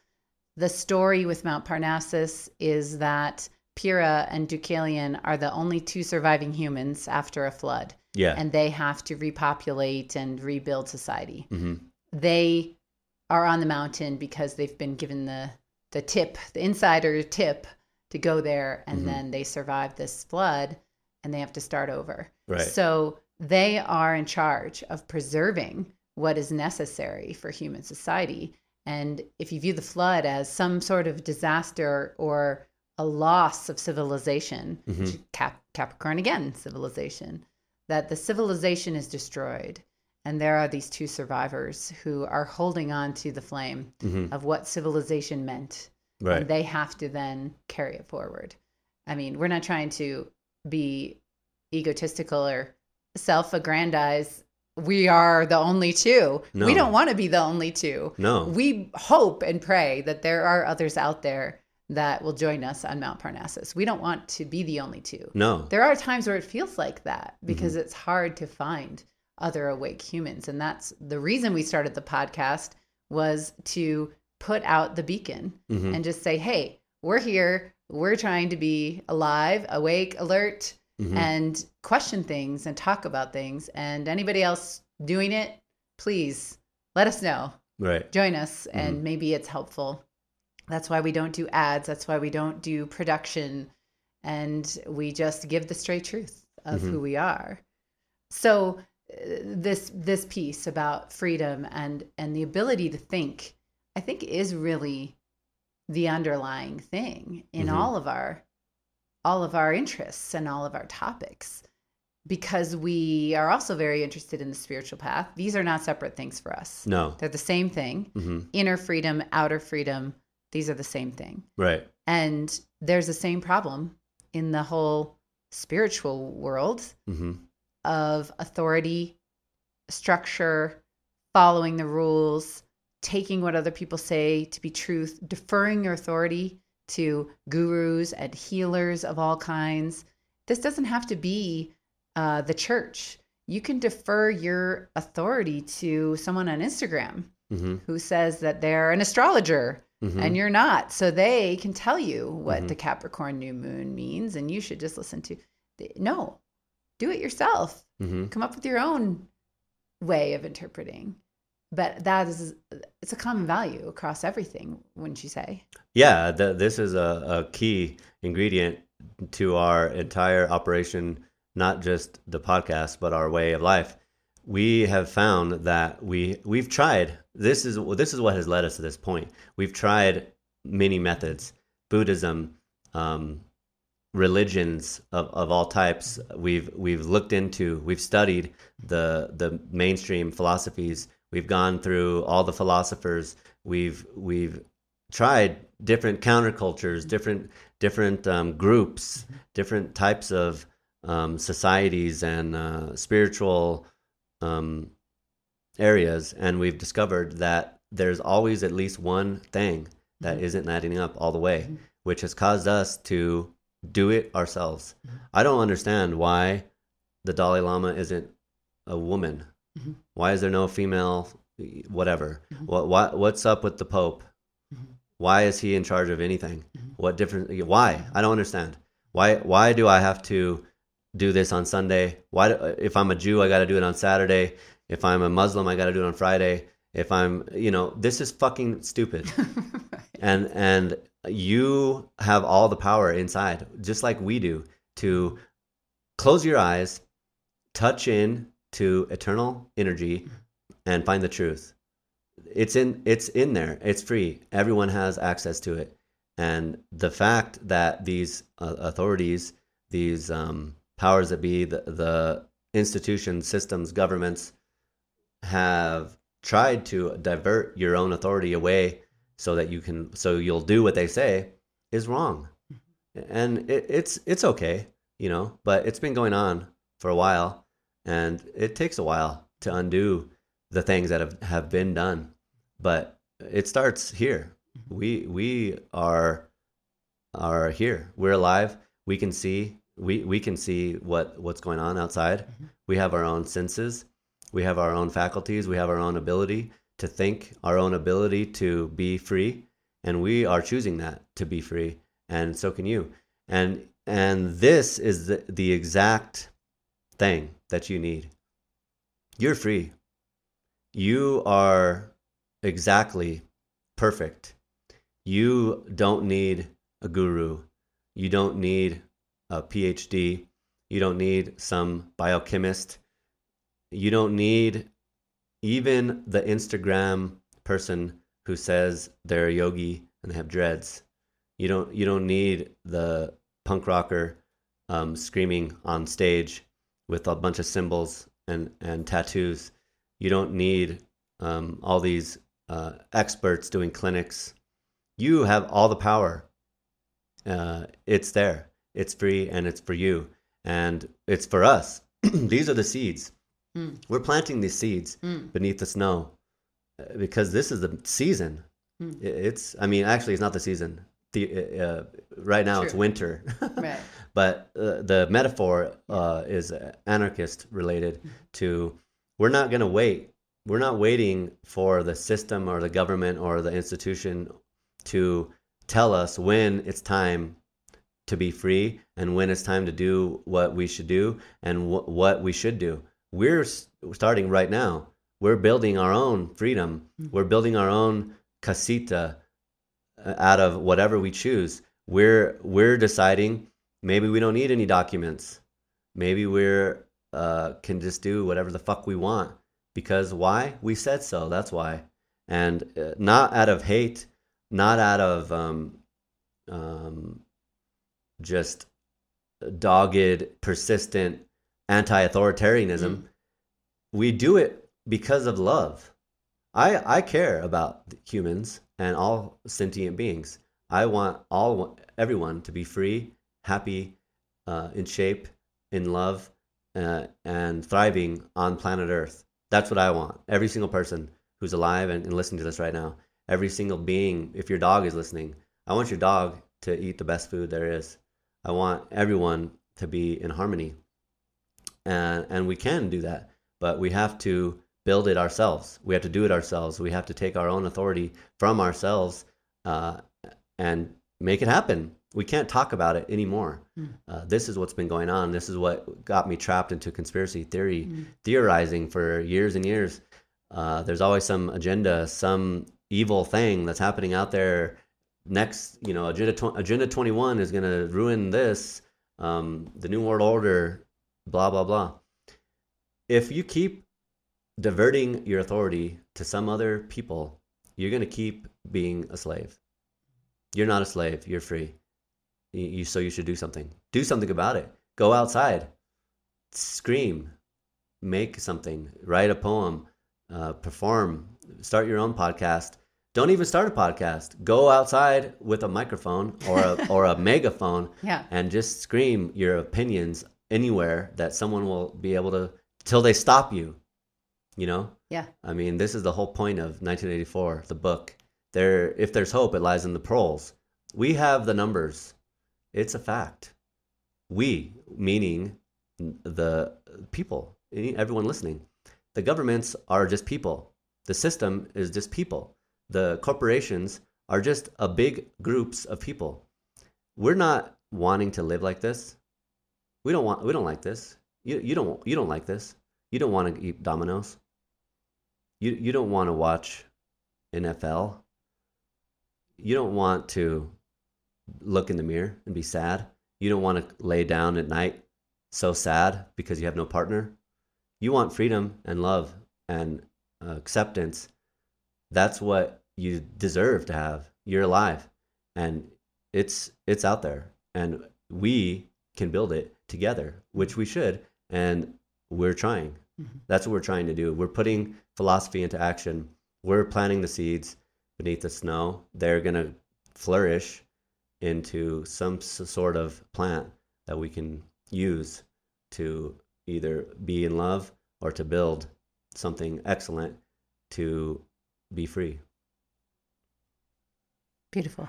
The story with Mount Parnassus is that Pyrrha and Deucalion are the only two surviving humans after a flood, yeah and they have to repopulate and rebuild society. hmm They are on the mountain because they've been given the the tip, the insider tip to go there, and Mhm. then they survive this flood, and they have to start over. Right So they are in charge of preserving what is necessary for human society. And if you view the flood as some sort of disaster or a loss of civilization, Mhm. Cap- Capricorn again, civilization, that the civilization is destroyed. And there are these two survivors who are holding on to the flame hmm of what civilization meant right and they have to then carry it forward. I mean, we're not trying to be egotistical or self aggrandize. We are the only two. No. We don't want to be the only two. no We hope and pray that there are others out there that will join us on Mount Parnassus. We don't want to be the only two. no There are times where it feels like that because Mm-hmm. it's hard to find other awake humans. And that's the reason we started the podcast was to put out the beacon hmm and just say, hey, we're here. We're trying to be alive, awake, alert, hmm and question things and talk about things. And anybody else doing it, please let us know. right Join us, Mm-hmm. and maybe it's helpful. That's why we don't do ads. That's why we don't do production. And we just give the straight truth of Mhm. who we are. So uh, this this piece about freedom and and the ability to think, I think, is really the underlying thing in Mhm. all of our all of our interests and all of our topics because we are also very interested in the spiritual path. These are not separate things for us. No. They're the same thing. Hmm inner freedom outer freedom these are the same thing. Right. And there's the same problem in the whole spiritual world hmm of authority, structure, following the rules, taking what other people say to be truth, deferring your authority to gurus and healers of all kinds. This doesn't have to be uh, the church. You can defer your authority to someone on Instagram hmm who says that they're an astrologer hmm and you're not. So they can tell you what Mhm. the Capricorn new moon means, and you should just listen to. No, do it yourself. hmm Come up with your own way of interpreting. But that is, it's a common value across everything, wouldn't you say? Yeah, th- this is a, a key ingredient to our entire operation, not just the podcast, but our way of life. We have found that we we've tried. This is this is what has led us to this point. We've tried many methods, Buddhism, um, religions of, of all types. We've we've looked into, we've studied the the mainstream philosophies. We've gone through all the philosophers. We've we've tried different countercultures, different different um, groups, different types of um, societies and uh, spiritual um, areas, and we've discovered that there's always at least one thing that Mhm. not adding up all the way, Mhm. which has caused us to do it ourselves. Mhm. I don't understand why the Dalai Lama isn't a woman. Why is there no female, whatever? Mhm. What, what what's up with the Pope? Mhm. Why is he in charge of anything? Mhm. What different? Why? I don't understand. Why why do I have to do this on Sunday? Why do, if I'm a Jew I got to do it on Saturday? If I'm a Muslim I got to do it on Friday? If I'm, you know, this is fucking stupid. and and you have all the power inside just like we do to close your eyes touch in to eternal energy and find the truth. It's in it's in there. It's free. Everyone has access to it. And the fact that these uh, authorities these um, powers that be the, the institutions systems governments have tried to divert your own authority away so that you can so you'll do what they say is wrong. And it, it's it's okay you know but it's been going on for a while and it takes a while to undo the things that have, have been done but it starts here. We we are are here. We're alive. We can see we we can see what what's going on outside. Mhm. we have our own senses. We have our own faculties. We have our own ability to think our own ability to be free. And we are choosing that to be free. And so can you. And and this is the, the exact thing that you need. You're free. You are exactly perfect. You don't need a guru. You don't need a phd you don't need some biochemist. You don't need even the instagram person who says they're a yogi and they have dreads. You don't you don't need the punk rocker um, screaming on stage with a bunch of symbols and and tattoos. You don't need um, all these uh, experts doing clinics. You have all the power. Uh, it's there. It's free and it's for you. And it's for us. These are the seeds. Mm. we're planting these seeds Mm. beneath the snow uh, because this is the season. Mm. It's i mean actually it's not the season the, uh, right now it's winter. Right. but uh, the metaphor uh, is anarchist related to we're not going to wait. We're not waiting for the system or the government or the institution to tell us when it's time to be free and when it's time to do what we should do and wh- what we should do. We're s- starting right now. We're building our own freedom. Mhm. we're building our own casita uh, out of whatever we choose we're we're deciding maybe we don't need any documents. Maybe we're uh, can just do whatever the fuck we want because why? We said so. That's why. And uh, not out of hate not out of um, um, just dogged persistent anti-authoritarianism. We do it because of love. I i care about humans and all sentient beings. I want all everyone to be free happy uh, in shape in love uh, and thriving on planet earth. That's what i want. Every single person who's alive and, and listening to this right now every single being if your dog is listening i want your dog to eat the best food there is. I want everyone to be in harmony. And and we can do that but we have to build it ourselves. We have to do it ourselves. We have to take our own authority from ourselves uh, and make it happen. We can't talk about it anymore. Mm. uh, this is what's been going on. This is what got me trapped into conspiracy theory Mm. theorizing for years and years. Uh, there's always some agenda some evil thing that's happening out there. Next you know agenda, tw- agenda 21 is going to ruin this um, the new world order blah blah blah. If you keep diverting your authority to some other people you're going to keep being a slave. You're not a slave you're free. You, so you should do something. Do something about it. Go outside. Scream. Make something. Write a poem. Uh, perform. Start your own podcast. Don't even start a podcast. Go outside with a microphone or a, or a megaphone Yeah. and just scream your opinions anywhere that someone will be able to till they stop you You know? Yeah. I mean, this is the whole point of 1984, the book. There, if there's hope, it lies in the proles. We have the numbers. It's a fact. We, meaning the people, everyone listening. The governments are just people. The system is just people. The corporations are just a big groups of people. We're not wanting to live like this. We don't want. We don't like this. You you don't you don't like this. You don't want to eat Domino's. You you don't want to watch NFL. You don't want to look in the mirror and be sad. You don't want to lay down at night so sad because you have no partner. You want freedom and love and uh, acceptance. That's what you deserve to have. You're alive and it's it's out there and we can build it together, which we should and we're trying. Mm-hmm. That's what we're trying to do. We're putting philosophy into action. We're planting the seeds beneath the snow. They're going to flourish into some sort of plant that we can use to either be in love or to build something excellent to be free. Beautiful.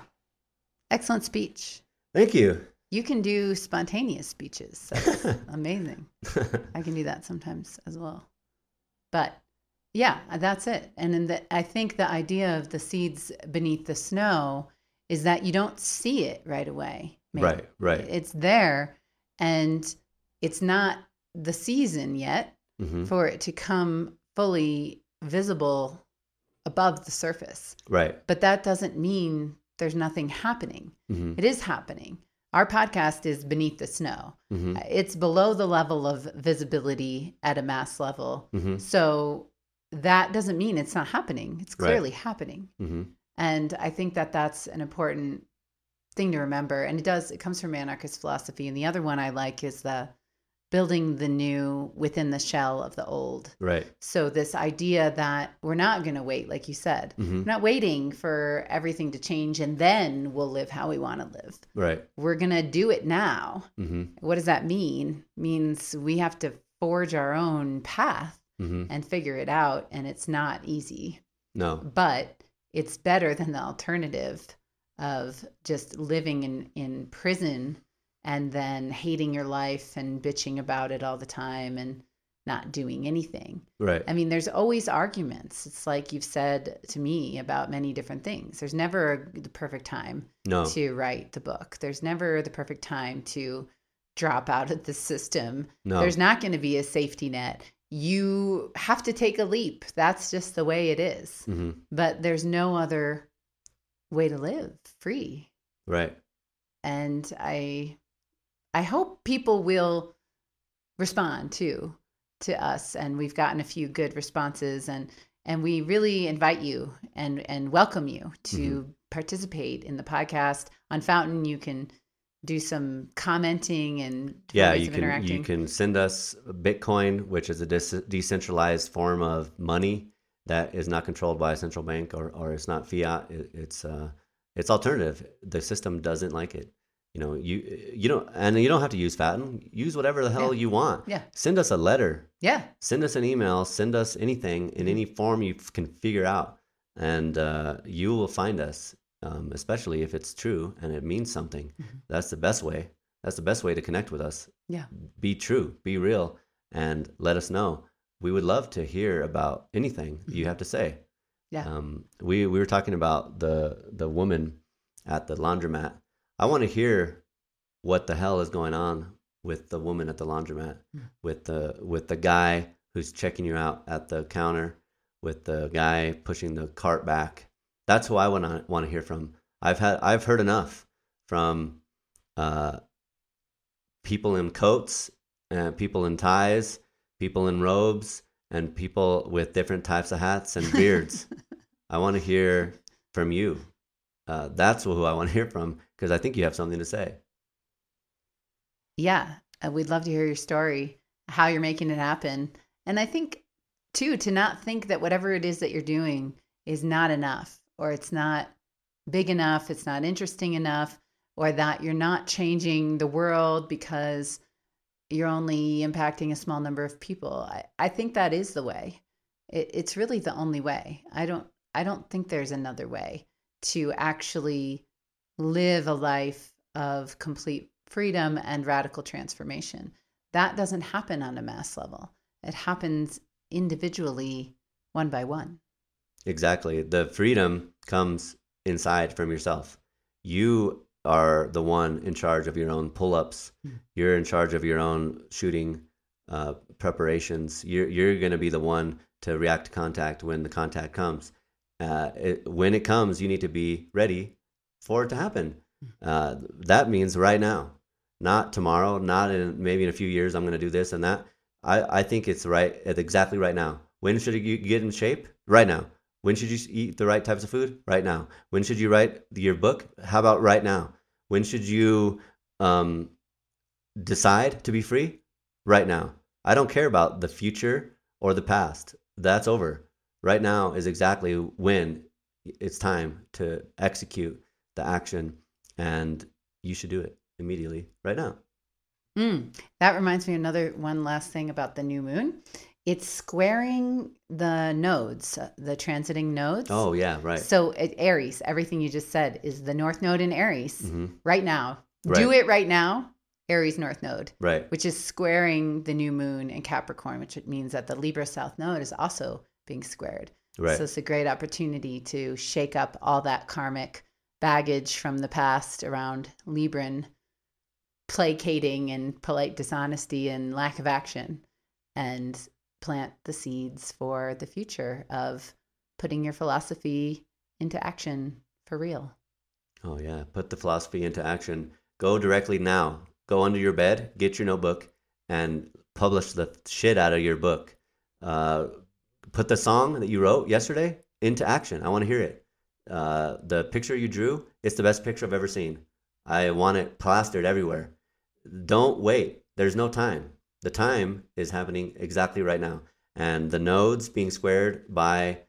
Excellent speech. Thank you. You can do spontaneous speeches. That's amazing. I can do that sometimes as well. But yeah, that's it. And in the, I think the idea of the seeds beneath the snow is that you don't see it right away. Maybe. Right, right. It's there and it's not the season yet mm-hmm. for it to come fully visible above the surface. Right. But that doesn't mean there's nothing happening. Mm-hmm. It is happening. Our podcast is beneath the snow. Mm-hmm. It's below the level of visibility at a mass level. Mm-hmm. So that doesn't mean it's not happening. It's clearly right. happening. Mm-hmm. And I think that that's an important thing to remember. And it does, it comes from anarchist philosophy. And the other one I like is the building the new within the shell of the old. Right. So this idea that we're not going to wait, like you said, mm-hmm. we're not waiting for everything to change and then we'll live how we want to live. Right. We're going to do it now. Mm-hmm. What does that mean? It means we have to forge our own path mm-hmm. and figure it out. And it's not easy. No. But it's better than the alternative of just living in, in prison and then hating your life and bitching about it all the time and not doing anything. Right. I mean, there's always arguments. It's like you've said to me about many different things. There's never the perfect time no. to write the book. There's never the perfect time to drop out of the system. No. There's not going to be a safety net. You have to take a leap. That's just the way it is. Mm-hmm. But there's no other way to live free. Right. And I I hope people will respond too to us and we've gotten a few good responses and and we really invite you and and welcome you to mm-hmm. participate in the podcast. On fountain you can do some commenting and yeah you can you can send us bitcoin which is a de- decentralized form of money that is not controlled by a central bank or, or it's not fiat. It, it's uh it's alternative. The system doesn't like it you know you you don't and you don't have to use fatten use whatever the hell yeah. you want. Yeah. Send us a letter. Yeah. Send us an email. Send us anything in mm-hmm. any form you can figure out. And uh, you will find us um, especially if it's true and it means something. Mm-hmm. that's the best way. That's the best way to connect with us. Yeah. Be true. Be real. And let us know. We would love to hear about anything mm-hmm. you have to say. Yeah. Um, we we were talking about the the woman at the laundromat I want to hear what the hell is going on with the woman at the laundromat, mm. with the with the guy who's checking you out at the counter, with the guy pushing the cart back. That's who I want to want to hear from. I've had I've heard enough from uh, people in coats, and people in ties, people in robes, and people with different types of hats and beards. I want to hear from you. Uh, that's who I want to hear from because I think you have something to say. Yeah, uh, we'd love to hear your story, how you're making it happen. And I think, too, to not think that whatever it is that you're doing is not enough or it's not big enough, it's not interesting enough, or that you're not changing the world because you're only impacting a small number of people. I, I think that is the way. it, it's really the only way. I don't I don't think there's another way to actually live a life of complete freedom and radical transformation. That doesn't happen on a mass level. It happens individually, one by one. Exactly. The freedom comes inside from yourself. You are the one in charge of your own pull ups, Mm. you're in charge of your own shooting uh, preparations. You're, you're going to be the one to react to contact when the contact comes. Uh, it, when it comes, you need to be ready for it to happen. Uh, that means right now, not tomorrow, not in maybe in a few years. I'm going to do this and that. I, I think it's right at exactly right now. When should you get in shape? Right now. When should you eat the right types of food? Right now. When should you write your book? How about right now? When should you um, decide to be free? Right now. I don't care about the future or the past. That's over. Right now is exactly when it's time to execute the action, and you should do it immediately right now. Mm, that reminds me another one last thing about the new moon. It's squaring the nodes, uh, the transiting nodes. Oh, yeah, right. So at Aries, everything you just said is the North Node in Aries hmm right now. Do it right now. Aries North Node, Right. which is squaring the new moon in Capricorn, which means that the Libra South Node is also being squared. Right. So it's a great opportunity to shake up all that karmic baggage from the past around Libran placating and polite dishonesty and lack of action and plant the seeds for the future of putting your philosophy into action for real. Oh yeah, put the philosophy into action. Go directly now. Go under your bed, get your notebook, and publish the shit out of your book. Uh, put the song that you wrote yesterday into action. I want to hear it. Uh, the picture you drew, it's the best picture I've ever seen. I want it plastered everywhere. Don't wait. There's no time. The time is happening exactly right now. And the nodes being squared by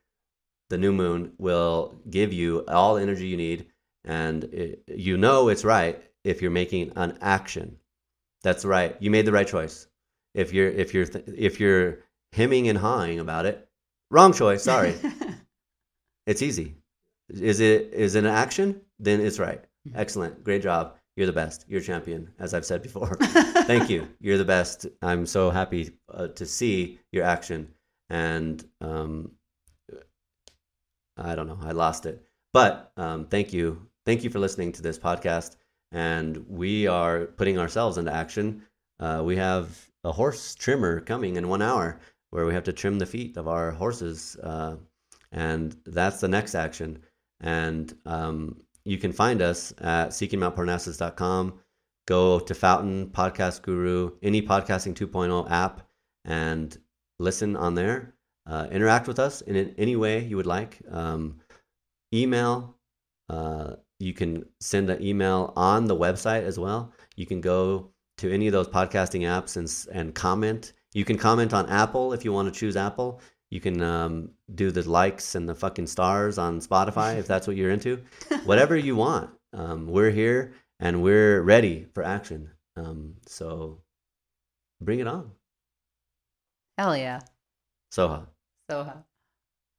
the new moon will give you all the energy you need and it, you know it's right if you're making an action that's right you made the right choice if you're if you're if you're hemming and hawing about it wrong choice sorry. It's easy. Is it is it an action? Then it's right. Excellent. Great job. You're the best. You're a champion as i've said before. Thank you. You're the best. I'm so happy uh, to see your action. And um, i don't know. I lost it. But um, thank you. Thank you for listening to this podcast. And we are putting ourselves into action. Uh, we have a horse trimmer coming in one hour where we have to trim the feet of our horses uh, and that's the next action. And um, you can find us at seekingmountparnassus.com go to fountain podcast guru any podcasting 2.0 app and listen on there. Uh, interact with us in any way you would like. Um, email uh, you can send an email on the website as well. You can go to any of those podcasting apps and, and comment you can comment on apple if you want to choose apple. You can um, do the likes and the fucking stars on spotify if that's what you're into. Whatever you want. Um, we're here and we're ready for action. Um, so bring it on. Hell yeah. soha. Soha.